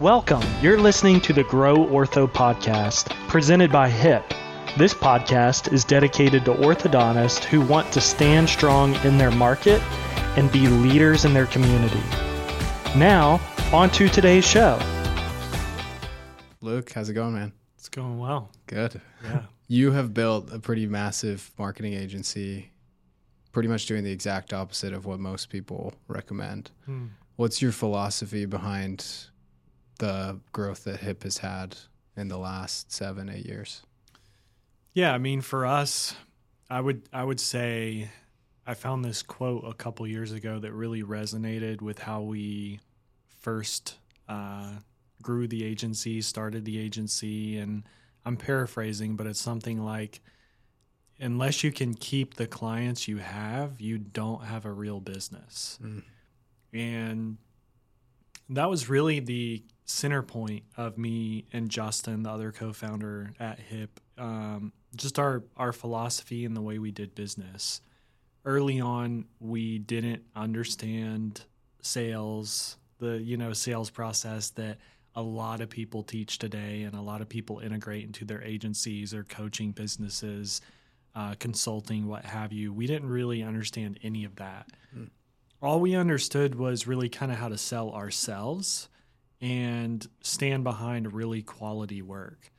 Welcome. You're listening to the Grow Ortho podcast, presented by HIP. This podcast is dedicated to orthodontists who want to stand strong in their market and be leaders in their community. Now, on to today's show. Luke, how's it going, man? It's going well. Good. Yeah. You have built a pretty massive marketing agency, pretty much doing the exact opposite of what most people recommend. Hmm. What's your philosophy behind the growth that HIP has had in the last seven, eight years? Yeah, I mean, for us, I would I would say I found this quote a couple years ago that really resonated with how we first uh, grew the agency, started the agency, and I'm paraphrasing, but it's something like, unless you can keep the clients you have, you don't have a real business, Mm. and that was really the center point of me and Justin, the other co-founder at HIP. Um, just our our philosophy and the way we did business. Early on, we didn't understand sales, the you know sales process that a lot of people teach today, and a lot of people integrate into their agencies or coaching businesses, uh, consulting, what have you. We didn't really understand any of that. All we understood was really kind of how to sell ourselves and stand behind really quality work.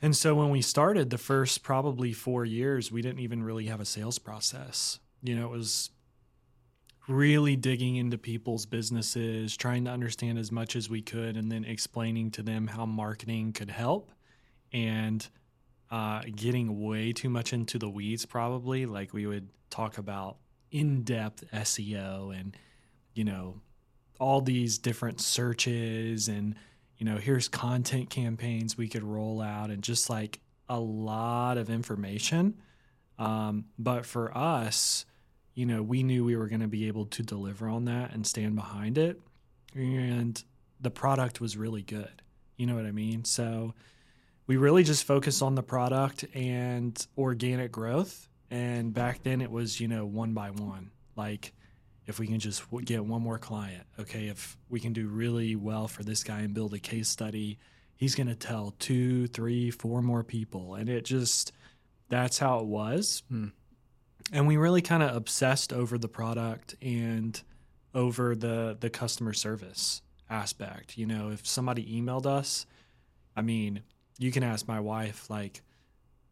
And so when we started the first probably four years, we didn't even really have a sales process. You know, it was really digging into people's businesses, trying to understand as much as we could, and then explaining to them how marketing could help and uh, getting way too much into the weeds, probably. Like we would talk about in depth SEO and, you know, all these different searches and you know here's content campaigns we could roll out and just like a lot of information. Um, but for us you know we knew we were going to be able to deliver on that and stand behind it and the product was really good. You know what i mean? So we really just focus on the product and organic growth and back then it was you know one by one like if we can just w- get one more client, okay, if we can do really well for this guy and build a case study, he's going to tell two, three, four more people. And it just, that's how it was. Hmm. And we really kind of obsessed over the product and over the, the customer service aspect. You know, if somebody emailed us, I mean, you can ask my wife, like,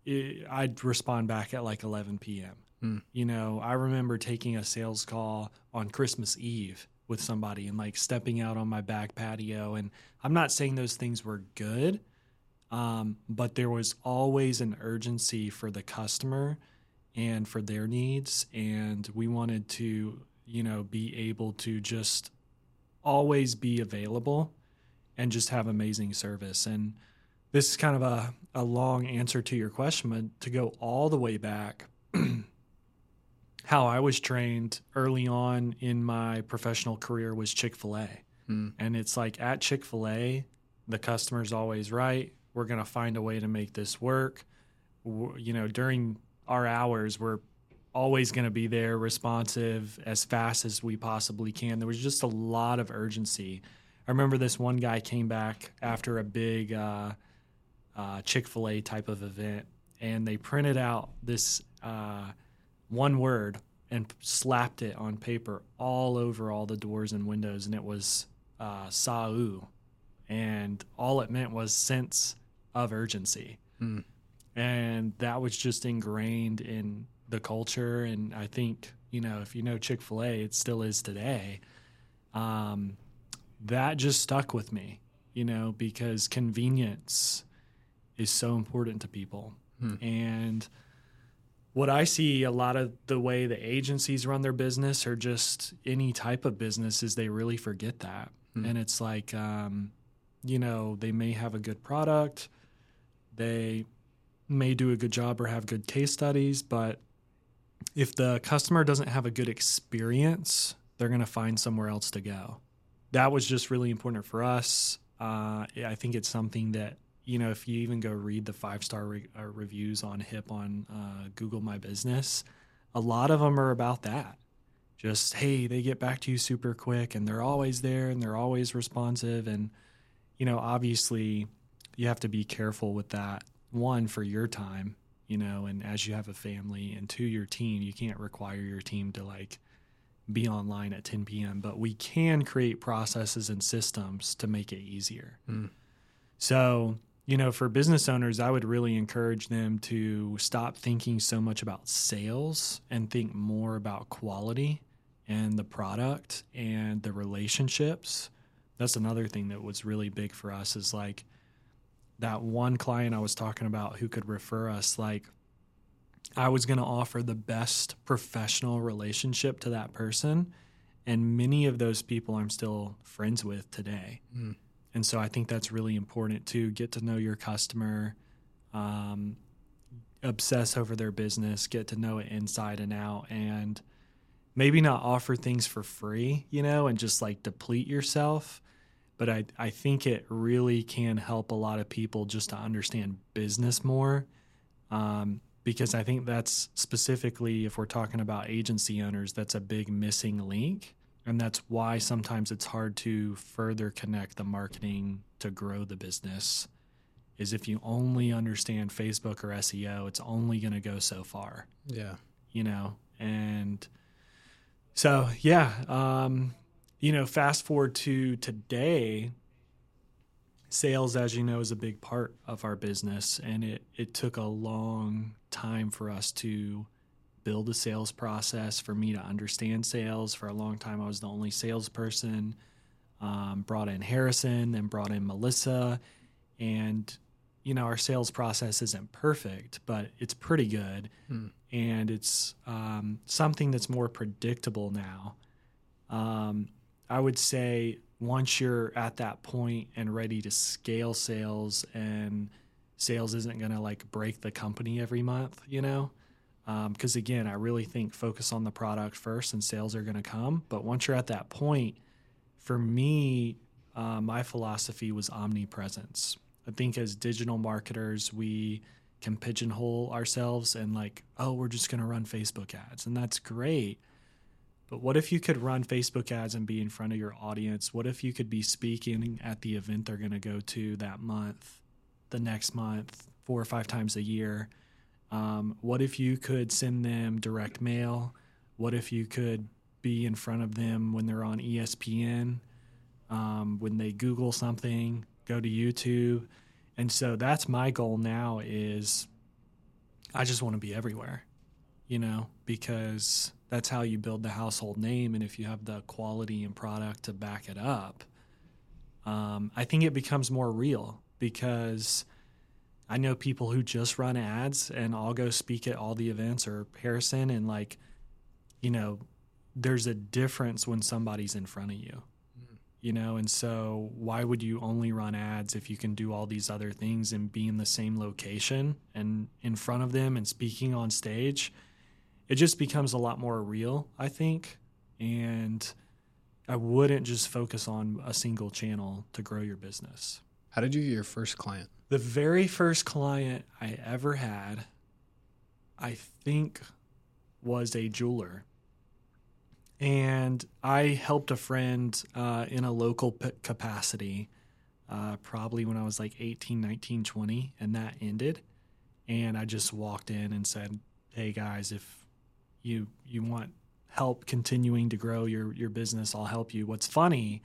I'd respond back at like 11 p.m. Hmm. You know, I remember taking a sales call on Christmas Eve with somebody and like stepping out on my back patio. And I'm not saying those things were good, um, but there was always an urgency for the customer and for their needs. And we wanted to, you know, be able to just always be available and just have amazing service. And this is kind of a, a long answer to your question, but to go all the way back, how I was trained early on in my professional career was Chick fil A. Hmm. And it's like at Chick fil A, the customer's always right. We're going to find a way to make this work. W- You know, during our hours, we're always going to be there, responsive as fast as we possibly can. There was just a lot of urgency. I remember this one guy came back after a big uh, uh, Chick fil A type of event, and they printed out this uh, one word and slapped it on paper all over all the doors and windows, and it was uh, Sau. And all it meant was sense of urgency. Hmm. And that was just ingrained in the culture. And I think, you know, if you know Chick fil A, it still is today. Um, that just stuck with me, you know, because convenience is so important to people. Hmm. And what I see a lot of the way the agencies run their business or just any type of business is they really forget that. Hmm. And it's like, um, you know, they may have a good product, they may do a good job or have good case studies, but if the customer doesn't have a good experience, they're going to find somewhere else to go. That was just really important for us. Uh, I think it's something that you know if you even go read the five star re- uh, reviews on Hip on uh, Google My Business, a lot of them are about that. Just hey, they get back to you super quick, and they're always there, and they're always responsive, and you know, obviously you have to be careful with that. One, for your time, you know, and as you have a family, and two, your team, you can't require your team to like be online at 10 p.m., but we can create processes and systems to make it easier. Mm. So, you know, for business owners, I would really encourage them to stop thinking so much about sales and think more about quality and the product and the relationships. That's another thing that was really big for us is like that one client I was talking about who could refer us, like, I was going to offer the best professional relationship to that person. And many of those people I'm still friends with today. Mm. And so I think that's really important to get to know your customer, um, obsess over their business, get to know it inside and out, and maybe not offer things for free, you know, and just like deplete yourself. But I, I think it really can help a lot of people just to understand business more. Um, because I think that's specifically, if we're talking about agency owners, that's a big missing link. And that's why sometimes it's hard to further connect the marketing to grow the business. Is if you only understand Facebook or SEO, it's only going to go so far, Yeah. you know? And so, yeah, um, you know, fast forward to today, sales, as you know, is a big part of our business. And it, it took a long time for us to build a sales process, for me to understand sales. For a long time, I was the only salesperson. Um, brought in Harrison, then brought in Melissa. And, you know, our sales process isn't perfect, but it's pretty good. Hmm. And it's um, something that's more predictable now. Um, I would say once you're at that point and ready to scale sales and sales isn't going to like break the company every month, you know? Because again, I really think focus on the product first and sales are going to come. But once you're at that point, for me, uh, my philosophy was omnipresence. I think as digital marketers, we can pigeonhole ourselves and like, oh, we're just going to run Facebook ads. And that's great. But what if you could run Facebook ads and be in front of your audience? What if you could be speaking at the event they're going to go to that month, the next month, four or five times a year? Um, what if you could send them direct mail? What if you could be in front of them when they're on ESPN, um, when they Google something, go to YouTube? And so that's my goal now is I just want to be everywhere, you know, because that's how you build the household name. And if you have the quality and product to back it up, um, I think it becomes more real because I know people who just run ads and I'll go speak at all the events or Harrison and like, you know, there's a difference when somebody's in front of you, mm-hmm. you know, and so why would you only run ads if you can do all these other things and be in the same location and in front of them and speaking on stage? It just becomes a lot more real, I think. And I wouldn't just focus on a single channel to grow your business. How did you get your first client? The very first client I ever had, I think, was a jeweler. And I helped a friend uh, in a local p- capacity, uh, probably when I was like 18, 19, 20, and that ended. And I just walked in and said, Hey guys, if you you want help continuing to grow your your business, I'll help you. What's funny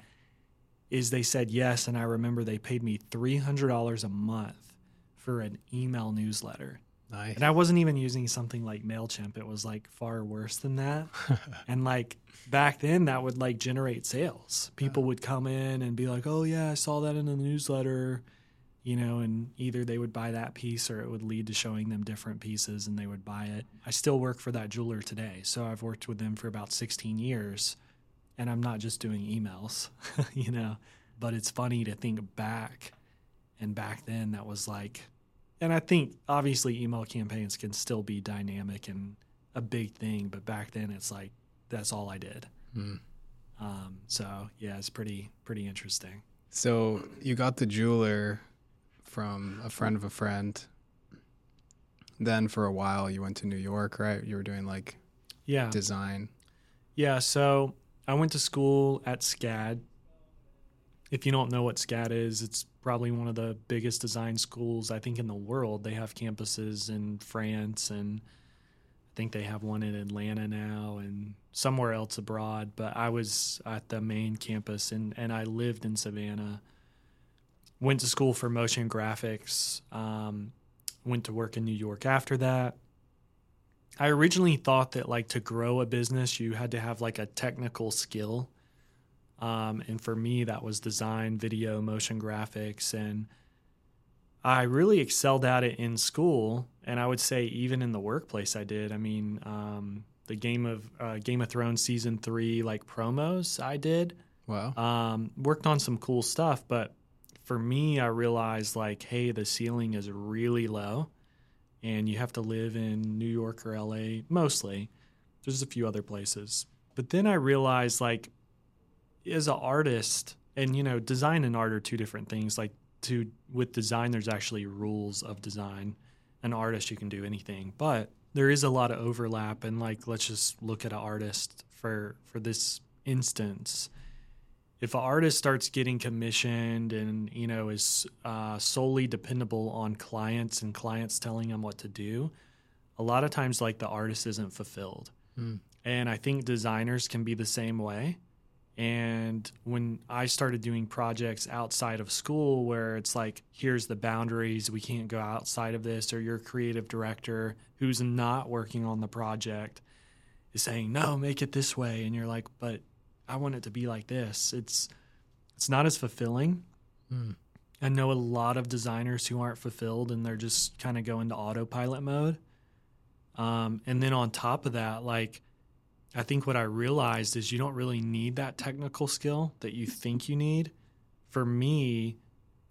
is they said yes, and I remember they paid me three hundred dollars a month for an email newsletter. Nice. And I wasn't even using something like MailChimp. It was like far worse than that. and like back then that would like generate sales. Uh-huh. People would come in and be like, "Oh yeah, I saw that in the newsletter." You know, and either they would buy that piece or it would lead to showing them different pieces and they would buy it. I still work for that jeweler today. So I've worked with them for about 16 years and I'm not just doing emails, you know. But it's funny to think back and back then that was like and I think obviously email campaigns can still be dynamic and a big thing, but back then it's like that's all I did. Hmm. Um, so yeah, it's pretty pretty interesting. So you got the jeweler from a friend of a friend. Then for a while you went to New York, right? You were doing like Yeah, design. yeah. So I went to school at SCAD, if you don't know what SCAD is, it's probably one of the biggest design schools I think in the world. They have campuses in France and I think they have one in Atlanta now and somewhere else abroad. But I was at the main campus and, and I lived in Savannah. Went to school for motion graphics. Um, went to work in New York after that. I originally thought that like to grow a business, you had to have like a technical skill um, and for me, that was design, video, motion graphics. And I really excelled at it in school. And I would say, even in the workplace, I did. I mean, um, the Game of uh, Game of Thrones season three, like promos, I did. Wow. Um, worked on some cool stuff. But for me, I realized, like, hey, the ceiling is really low. And you have to live in New York or LA mostly. There's a few other places. But then I realized, like, as an artist, and you know, design and art are two different things. Like to with design, there's actually rules of design. An artist, you can do anything, but there is a lot of overlap. And like, let's just look at an artist for for this instance. If an artist starts getting commissioned and you know is uh, solely dependable on clients and clients telling them what to do, a lot of times like the artist isn't fulfilled. Mm. And I think designers can be the same way and when I started doing projects outside of school, where it's like, here's the boundaries, we can't go outside of this, or your creative director who's not working on the project is saying, no, make it this way. And you're like, but I want it to be like this. It's, it's not as fulfilling. Mm. I know a lot of designers who aren't fulfilled and they're just kind of going to autopilot mode. Um, and then on top of that, like, I think what I realized is you don't really need that technical skill that you think you need. For me,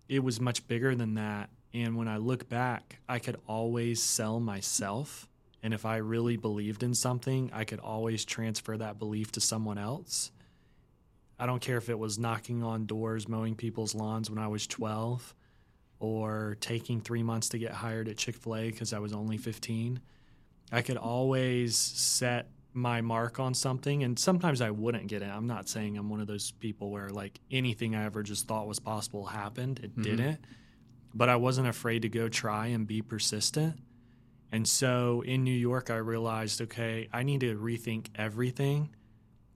it was much bigger than that. And when I look back, I could always sell myself. And if I really believed in something, I could always transfer that belief to someone else. I don't care if it was knocking on doors, mowing people's lawns when I was 12, or taking three months to get hired at Chick fil A because I was only 15. I could always set my mark on something and sometimes I wouldn't get it. I'm not saying I'm one of those people where like anything I ever just thought was possible happened. It mm-hmm. didn't. But I wasn't afraid to go try and be persistent. And so in New York I realized okay, I need to rethink everything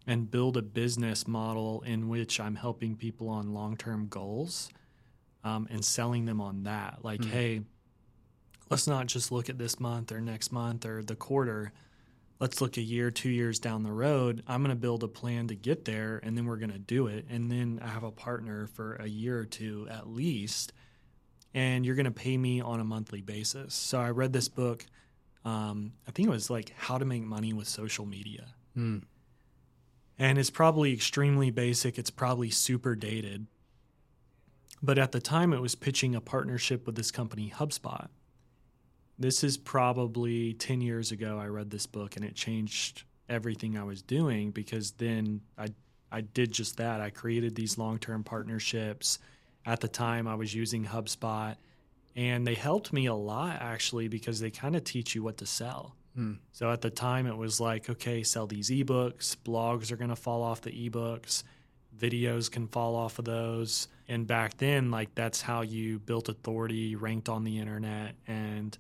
and build a business model in which I'm helping people on long-term goals um, and selling them on that. Like, mm-hmm. hey, let's not just look at this month or next month or the quarter let's look a year, two years down the road. I'm going to build a plan to get there, and then we're going to do it. And then I have a partner for a year or two at least, and you're going to pay me on a monthly basis. So I read this book. Um, I think it was like How to Make Money with Social Media. Mm. And it's probably extremely basic. It's probably super dated. But at the time, it was pitching a partnership with this company, HubSpot this is probably 10 years ago I read this book and it changed everything I was doing because then I I did just that. I created these long-term partnerships. At the time I was using HubSpot and they helped me a lot actually because they kind of teach you what to sell. Hmm. So at the time it was like, okay, sell these ebooks, blogs are going to fall off the ebooks, videos can fall off of those. And back then like that's how you built authority, ranked on the internet and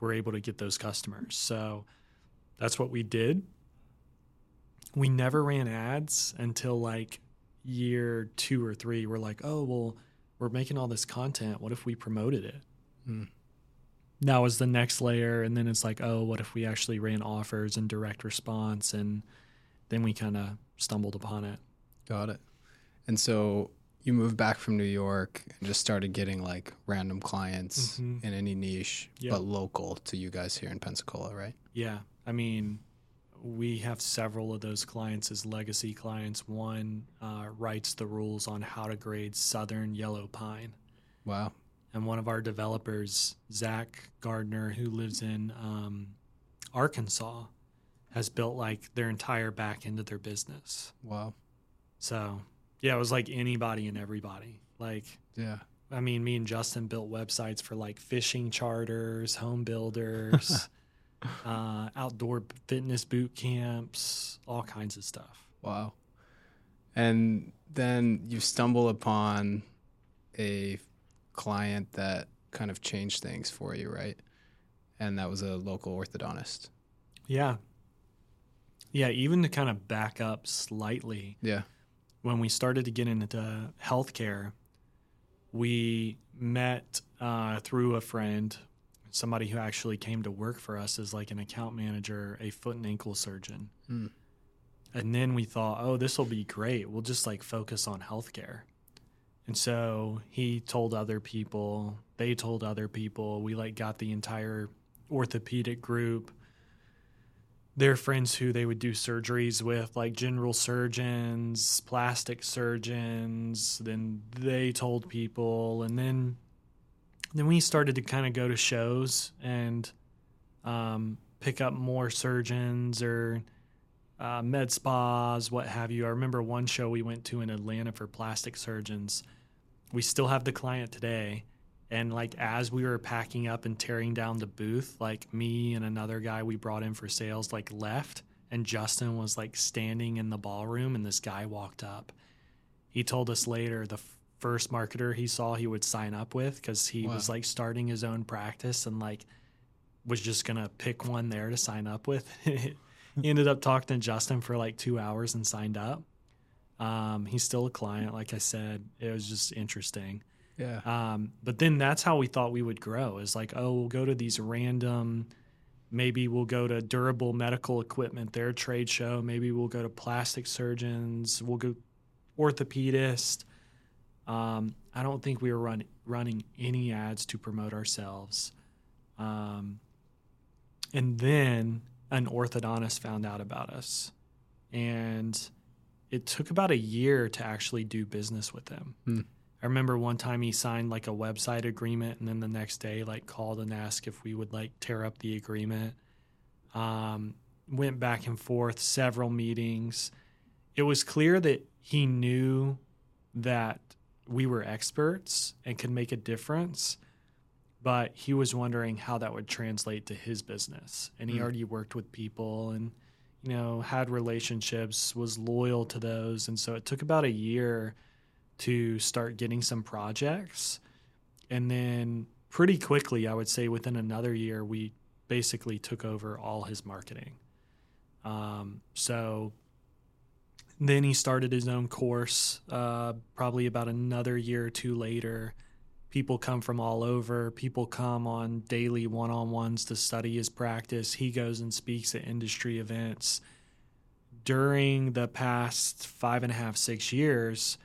we're able to get those customers. So that's what we did. We never ran ads until like year two or three. We're like, oh, well, we're making all this content. What if we promoted it? Hmm. That was the next layer. And then it's like, oh, what if we actually ran offers and direct response? And then we kind of stumbled upon it. Got it. And so you moved back from New York and just started getting like random clients mm-hmm. in any niche, yep. but local to you guys here in Pensacola, right? Yeah. I mean, we have several of those clients as legacy clients. One uh, writes the rules on how to grade southern yellow pine. Wow. And one of our developers, Zach Gardner, who lives in um, Arkansas, has built like their entire back end of their business. Wow. So yeah, it was like anybody and everybody. Like, yeah. I mean, me and Justin built websites for like fishing charters, home builders, uh, outdoor fitness boot camps, all kinds of stuff. Wow. And then you stumble upon a client that kind of changed things for you, right? And that was a local orthodontist. Yeah. Yeah, even to kind of back up slightly. Yeah. When we started to get into healthcare, we met uh, through a friend, somebody who actually came to work for us as like an account manager, a foot and ankle surgeon. Mm. And then we thought, oh, this will be great. We'll just like focus on healthcare. And so he told other people, they told other people. We like got the entire orthopedic group, their friends who they would do surgeries with, like general surgeons, plastic surgeons. Then they told people, and then then we started to kind of go to shows and um, pick up more surgeons or uh, med spas, what have you. I remember one show we went to in Atlanta for plastic surgeons. We still have the client today. And like as we were packing up and tearing down the booth, like me and another guy we brought in for sales like left and Justin was like standing in the ballroom and this guy walked up. He told us later the f- first marketer he saw he would sign up with cuz he Wow. was like starting his own practice and like was just going to pick one there to sign up with. he ended up talking to Justin for like 2 hours and signed up. Um, he's still a client like I said. It was just interesting. Yeah. Um, but then that's how we thought we would grow is like, oh, we'll go to these random, maybe we'll go to durable medical equipment, their trade show. Maybe we'll go to plastic surgeons. We'll go orthopedist. Um, I don't think we were run, running any ads to promote ourselves. Um, and then an orthodontist found out about us. And it took about a year to actually do business with him. Hmm. I remember one time he signed like a website agreement and then the next day like called and asked if we would like tear up the agreement. Um, went back and forth several meetings. It was clear that he knew that we were experts and could make a difference, but he was wondering how that would translate to his business. And he Hmm. already worked with people and you know had relationships, was loyal to those, and so it took about a year to start getting some projects. And then pretty quickly, I would say within another year, we basically took over all his marketing. Um, so then he started his own course, uh, probably about another year or two later. People come from all over. People come on daily one on ones to study his practice. He goes and speaks at industry events. During the past five and a half, six years,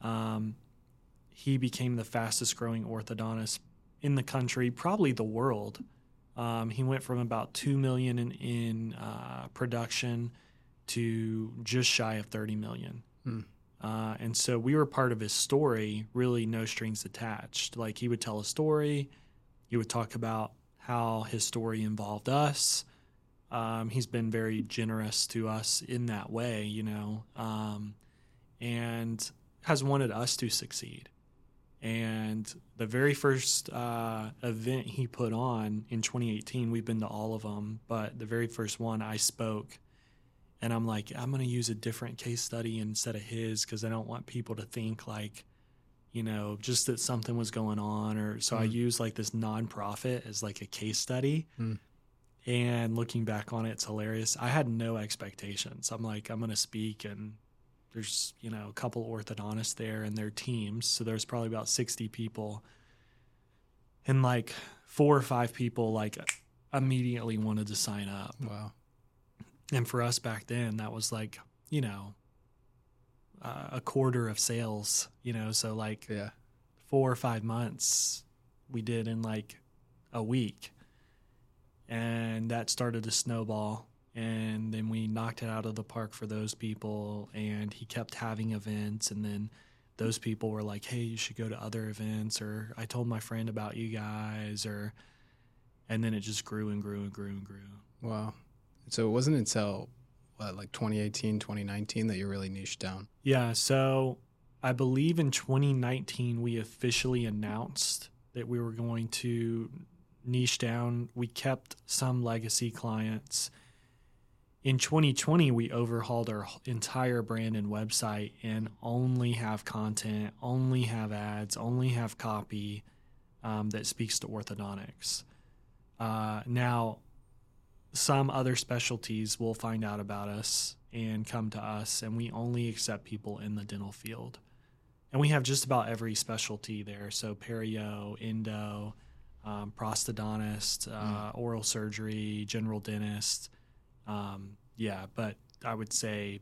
um, he became the fastest growing orthodontist in the country, probably the world. Um, he went from about two million in, in uh, production to just shy of 30 million. Hmm. Uh, and so we were part of his story, really no strings attached. Like he would tell a story, he would talk about how his story involved us. Um, he's been very generous to us in that way, you know, um, and has wanted us to succeed. And the very first uh, event he put on in 2018, we've been to all of them, but the very first one I spoke and I'm like, I'm going to use a different case study instead of his because I don't want people to think like, you know, just that something was going on. Or so I Mm. use like this nonprofit as like a case study. Mm. And looking back on it, it's hilarious. I had no expectations. I'm like, I'm going to speak and there's, you know, a couple orthodontists there and their teams. So there's probably about 60 people. And like four or five people like immediately wanted to sign up. Wow. And for us back then, that was like, you know, uh, a quarter of sales, you know, so like Yeah. four or five months we did in like a week. And that started to snowball. And then we knocked it out of the park for those people. And he kept having events. And then those people were like, hey, you should go to other events. Or I told my friend about you guys. Or, and then it just grew and grew and grew and grew. Wow. So it wasn't until what, like 2018, 2019 that you really niched down. Yeah, so I believe in 2019 we officially announced that we were going to niche down. We kept some legacy clients in 2020 we overhauled our entire brand and website and only have content only have ads only have copy um, that speaks to orthodontics uh, now some other specialties will find out about us and come to us and we only accept people in the dental field and we have just about every specialty there so perio endo um, prosthodontist uh, mm. oral surgery general dentist um, yeah, but I would say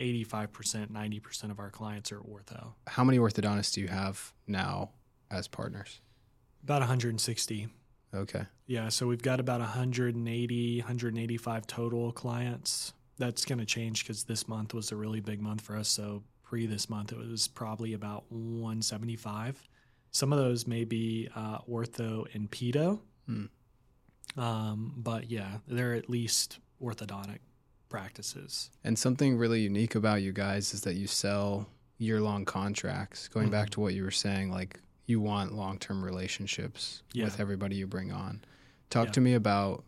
85%, 90% of our clients are ortho. How many orthodontists do you have now as partners? About 160. Okay. Yeah, so we've got about 180, 185 total clients. That's going to change because this month was a really big month for us. So pre this month, it was probably about 175. Some of those may be uh, ortho and pedo. Hmm. Um, but yeah, they're at least orthodontic practices. And something really unique about you guys is that you sell year long contracts. Going mm-hmm. back to what you were saying, like you want long term relationships yeah. with everybody you bring on. Talk yeah. to me about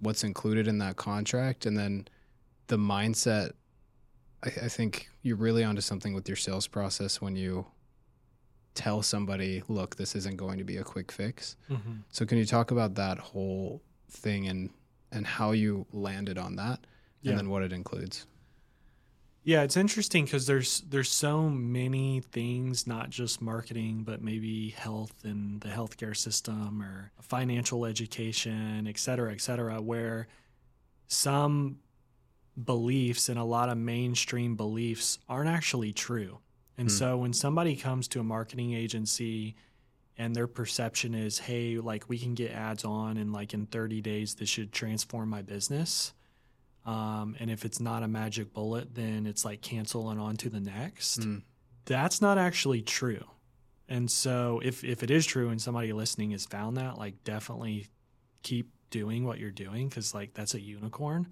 what's included in that contract and then the mindset. I, I think you're really onto something with your sales process when you tell somebody, look, this isn't going to be a quick fix. Mm-hmm. So, can you talk about that whole thing and and how you landed on that, and yeah. then what it includes? Yeah, it's interesting because there's there's so many things, not just marketing, but maybe health and the healthcare system or financial education, et cetera, et cetera, where some beliefs and a lot of mainstream beliefs aren't actually true. And mm. so when somebody comes to a marketing agency and their perception is, hey, like we can get ads on and like in 30 days this should transform my business. Um, and if it's not a magic bullet, then it's like cancel and on to the next. Mm. That's not actually true. And so if if it is true and somebody listening has found that, like definitely keep doing what you're doing because like that's a unicorn.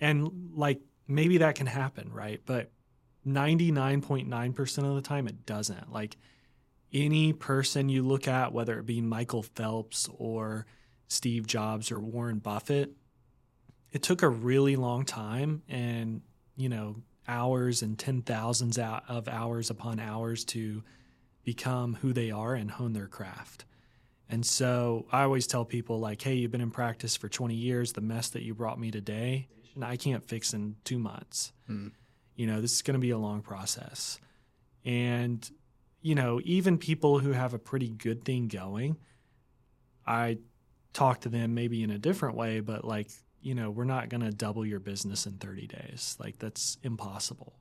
And like maybe that can happen, right? But 99.9% of the time it doesn't. Like any person you look at, whether it be Michael Phelps or Steve Jobs or Warren Buffett, it took a really long time and, you know, hours and 10,000s of hours upon hours to become who they are and hone their craft. And so I always tell people, like, hey, you've been in practice for 20 years. The mess that you brought me today, I can't fix in two months. Hmm. You know, this is going to be a long process. And you know, even people who have a pretty good thing going, I talk to them maybe in a different way, but like, you know, we're not going to double your business in 30 days. Like, that's impossible.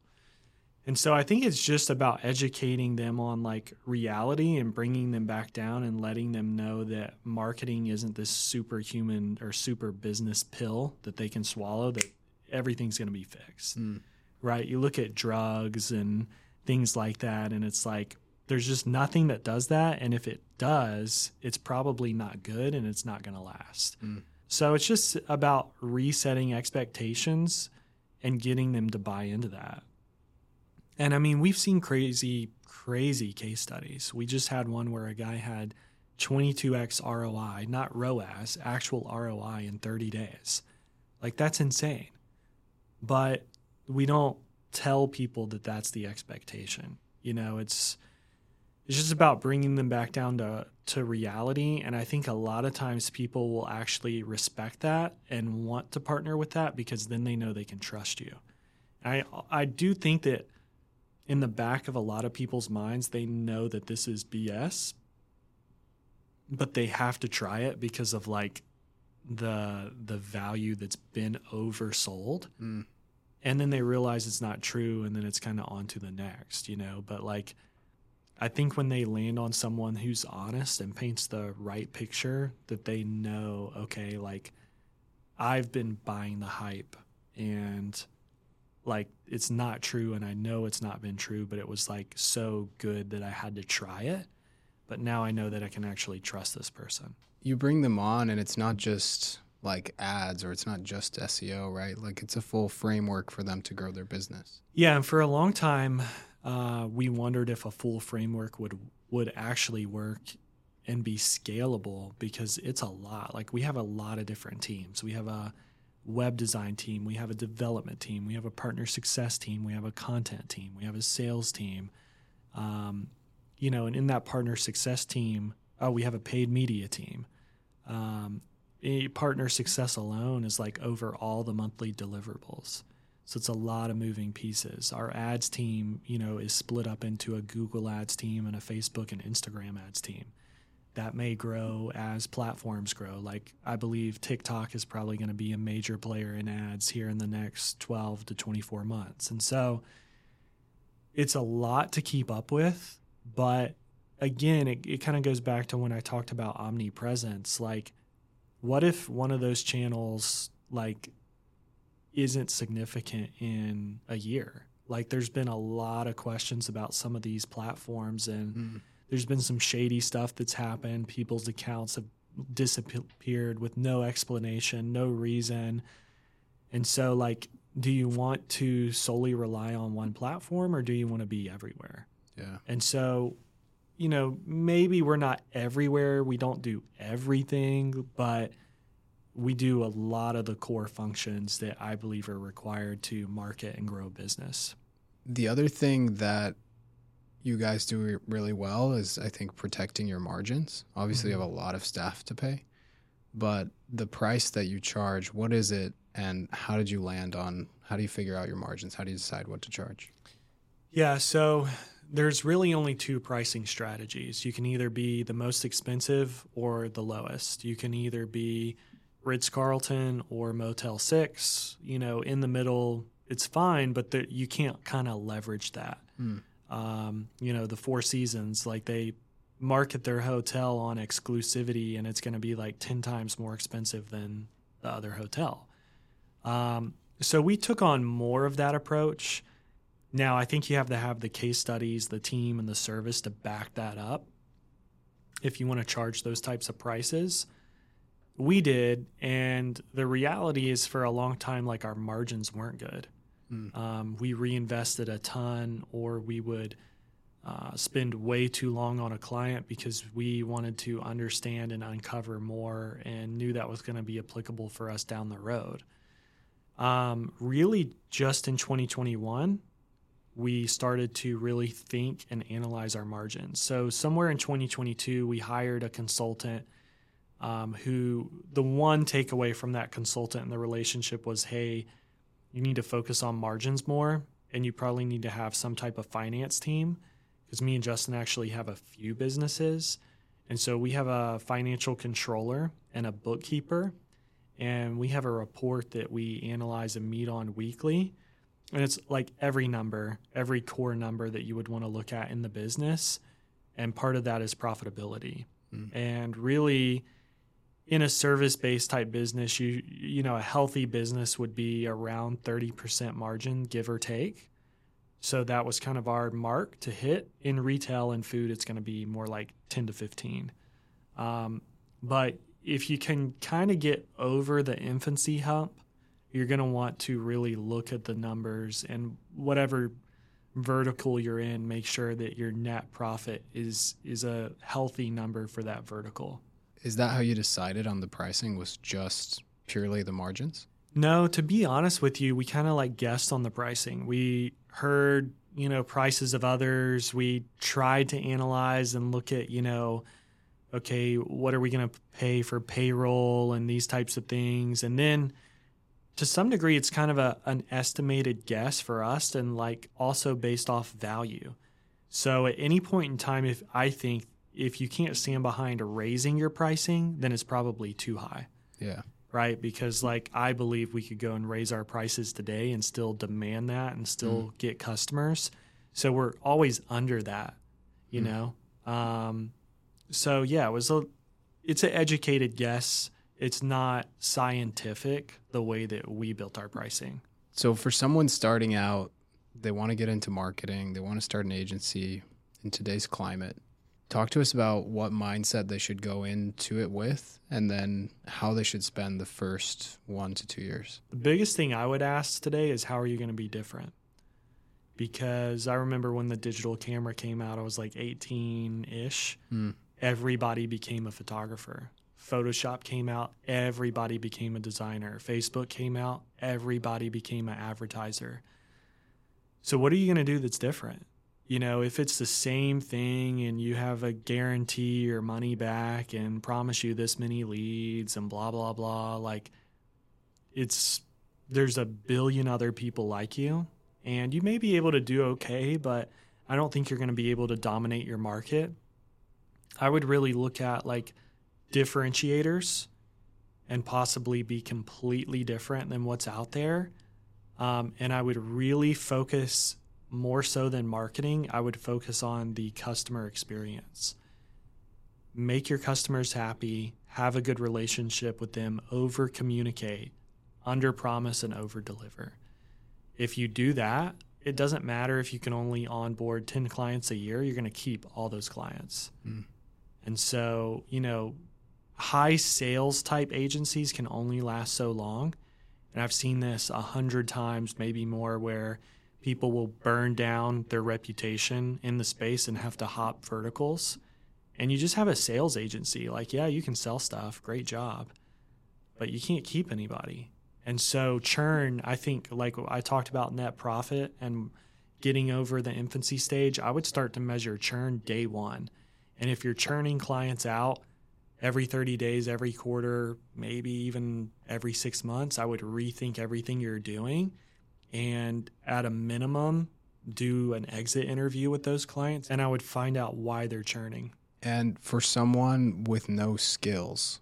And so I think it's just about educating them on like reality and bringing them back down and letting them know that marketing isn't this superhuman or super business pill that they can swallow that everything's going to be fixed. Mm. Right? You look at drugs and things like that and it's like there's just nothing that does that. And if it does, it's probably not good and it's not going to last. Mm. So it's just about resetting expectations and getting them to buy into that. And I mean, we've seen crazy, crazy case studies. We just had one where a guy had 22x ROI, not ROAS, actual ROI in 30 days. Like, that's insane. But we don't tell people that that's the expectation. You know, it's it's just about bringing them back down to to reality and i think a lot of times people will actually respect that and want to partner with that because then they know they can trust you. I i do think that in the back of a lot of people's minds they know that this is bs but they have to try it because of like the the value that's been oversold. Mm. and then they realize it's not true and then it's kind of on to the next you know? But like I think when they land on someone who's honest and paints the right picture, that they know, okay, like I've been buying the hype and like it's not true and I know it's not been true, but it was like so good that I had to try it. But now I know that I can actually trust this person. You bring them on and it's not just like ads or it's not just SEO, right? Like it's a full framework for them to grow their business. Yeah, and for a long time uh, we wondered if a full framework would would actually work and be scalable because it's a lot. Like we have a lot of different teams. We have a web design team, we have a development team, we have a partner success team, we have a content team, we have a sales team. Um, you know, and in that partner success team, oh, we have a paid media team. Um, partner success alone is like over all the monthly deliverables. So it's a lot of moving pieces. Our ads team, you know, is split up into a Google Ads team and a Facebook and Instagram ads team. That may grow as platforms grow. Like I believe TikTok is probably going to be a major player in ads here in the next 12 to 24 months. And so it's a lot to keep up with, but again, it, it kind of goes back to when I talked about omnipresence. Like, what if one of those channels like isn't significant in a year? Like, there's been a lot of questions about some of these platforms, and mm. there's been some shady stuff that's happened. People's accounts have disappeared with no explanation, no reason. And so, like, do you want to solely rely on one platform or do you want to be everywhere? Yeah. And so you know, maybe we're not everywhere. We don't do everything, but we do a lot of the core functions that I believe are required to market and grow business. The other thing that you guys do really well is, I think, protecting your margins. Obviously, mm-hmm. you have a lot of staff to pay, but the price that you charge, what is it, and how did you land on? How do you figure out your margins? How do you decide what to charge? Yeah, so there's really only two pricing strategies. You can either be the most expensive or the lowest. You can either be Ritz Carlton or Motel 6. You know, in the middle, it's fine, but the, you can't kind of leverage that. Mm. Um, you know, the Four Seasons, like they market their hotel on exclusivity and it's going to be like 10 times more expensive than the other hotel. Um, so we took on more of that approach now, I think you have to have the case studies, the team, and the service to back that up if you want to charge those types of prices. We did, and the reality is for a long time, like our margins weren't good. Mm. Um, we reinvested a ton, or we would uh, spend way too long on a client because we wanted to understand and uncover more and knew that was going to be applicable for us down the road. Um, really, just in 2021, we started to really think and analyze our margins. So, somewhere in 2022, we hired a consultant um, who the one takeaway from that consultant and the relationship was hey, you need to focus on margins more, and you probably need to have some type of finance team because me and Justin actually have a few businesses. And so we have a financial controller and a bookkeeper, and we have a report that we analyze and meet on weekly and it's like every number, every core number that you would want to look at in the business. And part of that is profitability. Mm. And really, in a service based type business, you you know, a healthy business would be around 30% margin, give or take. So that was kind of our mark to hit. In retail and food, it's going to be more like 10 to 15. Um, but if you can kind of get over the infancy hump you're going to want to really look at the numbers and whatever vertical you're in make sure that your net profit is is a healthy number for that vertical is that how you decided on the pricing was just purely the margins? No to be honest with you we kind of like guessed on the pricing. We heard you know prices of others. We tried to analyze and look at you know okay what are we going to pay for payroll and these types of things? And then to some degree it's kind of a, an estimated guess for us and like also based off value. So at any point in time if i think if you can't stand behind raising your pricing then it's probably too high yeah right because like i believe we could go and raise our prices today and still demand that and still mm. get customers so we're always under that you mm. know um, so yeah it was a it's an educated guess it's not scientific the way that we built our pricing. So for someone starting out, they want to get into marketing, they want to start an agency in today's climate. Talk to us about what mindset they should go into it with and then how they should spend the first 1 to 2 years. The biggest thing I would ask today is how are you going to be different? Because I remember when the digital camera came out, I was like 18 ish. Mm. Everybody became a photographer Photoshop came out, everybody became a designer. Facebook came out, everybody became an advertiser. So, what are you going to do that's different? You know, if it's the same thing and you have a guarantee your money back and promise you this many leads and blah, blah, blah, like it's there's a billion other people like you and you may be able to do okay, but I don't think you're going to be able to dominate your market. I would really look at like, differentiators and possibly be completely different than what's out there. Um, and I would really focus more so than marketing, I would focus on the customer experience. Make your customers happy, have a good relationship with them, over communicate, under promise, and over deliver. If you do that, it doesn't matter if you can only onboard 10 clients a year, you're going to keep all those clients. Mm. And so, you know, high sales type agencies can only last so long. And I've seen this a hundred times, maybe more, where people will burn down their reputation in the space and have to hop verticals. And you just have a sales agency. Like, yeah, you can sell stuff, great job, but you can't keep anybody. And so, churn, I think, like I talked about net profit and getting over the infancy stage, I would start to measure churn day one. And if you're churning clients out, every 30 days, every quarter, maybe even every six months, I would rethink everything you're doing and at a minimum, do an exit interview with those clients and I would find out why they're churning. And for someone with no skills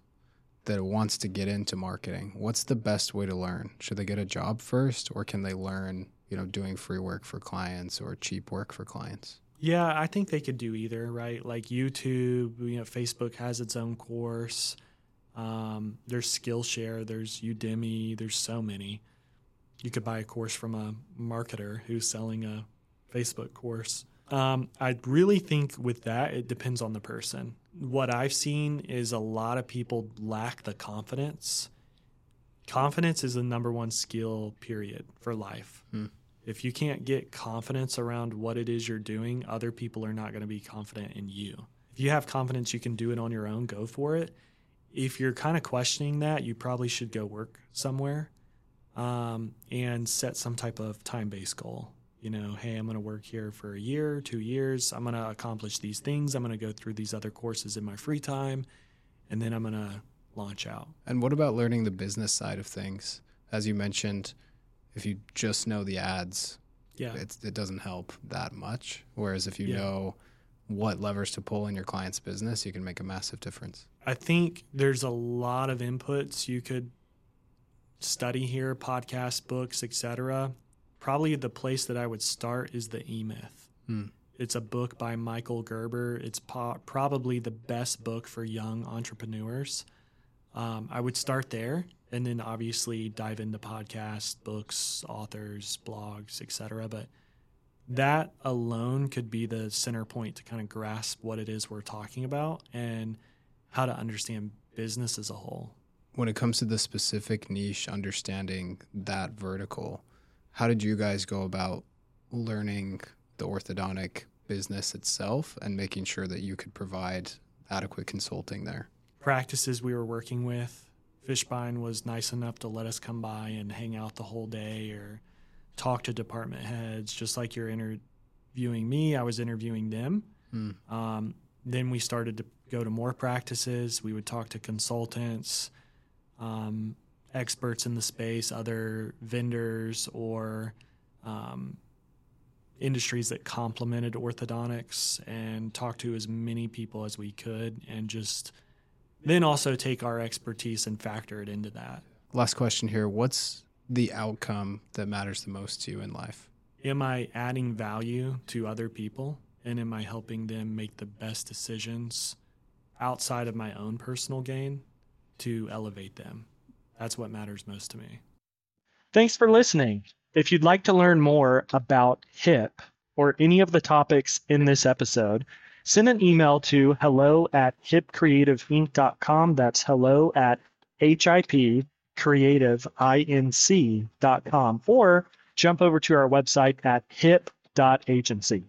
that wants to get into marketing, what's the best way to learn? Should they get a job first or can they learn, you know, doing free work for clients or cheap work for clients? Yeah, I think they could do either, right? Like YouTube, you know, Facebook has its own course. Um, there's Skillshare, there's Udemy, there's so many. You could buy a course from a marketer who's selling a Facebook course. Um, I really think with that, it depends on the person. What I've seen is a lot of people lack the confidence. Confidence is the number one skill, period, for life. Hmm. If you can't get confidence around what it is you're doing, other people are not going to be confident in you. If you have confidence you can do it on your own, go for it. If you're kind of questioning that, you probably should go work somewhere um, and set some type of time based goal. You know, hey, I'm going to work here for a year, two years. I'm going to accomplish these things. I'm going to go through these other courses in my free time, and then I'm going to launch out. And what about learning the business side of things? As you mentioned, if you just know the ads, yeah, it doesn't help that much. Whereas if you yeah. know what levers to pull in your client's business, you can make a massive difference. I think there's a lot of inputs you could study here, podcasts, books, etc. Probably the place that I would start is the E Myth. Hmm. It's a book by Michael Gerber. It's po- probably the best book for young entrepreneurs. Um, I would start there and then obviously dive into podcasts, books, authors, blogs, etc. But that alone could be the center point to kind of grasp what it is we're talking about and how to understand business as a whole. When it comes to the specific niche, understanding that vertical, how did you guys go about learning the orthodontic business itself and making sure that you could provide adequate consulting there? Practices we were working with, Fishbine was nice enough to let us come by and hang out the whole day or talk to department heads, just like you're interviewing me. I was interviewing them. Mm. Um, then we started to go to more practices. We would talk to consultants, um, experts in the space, other vendors, or um, industries that complemented orthodontics, and talk to as many people as we could, and just then also take our expertise and factor it into that. Last question here. What's the outcome that matters the most to you in life? Am I adding value to other people? And am I helping them make the best decisions outside of my own personal gain to elevate them? That's what matters most to me. Thanks for listening. If you'd like to learn more about HIP or any of the topics in this episode, send an email to hello at hipcreativeinc.com. That's hello at hipcreativeinc.com. Or jump over to our website at hip.agency.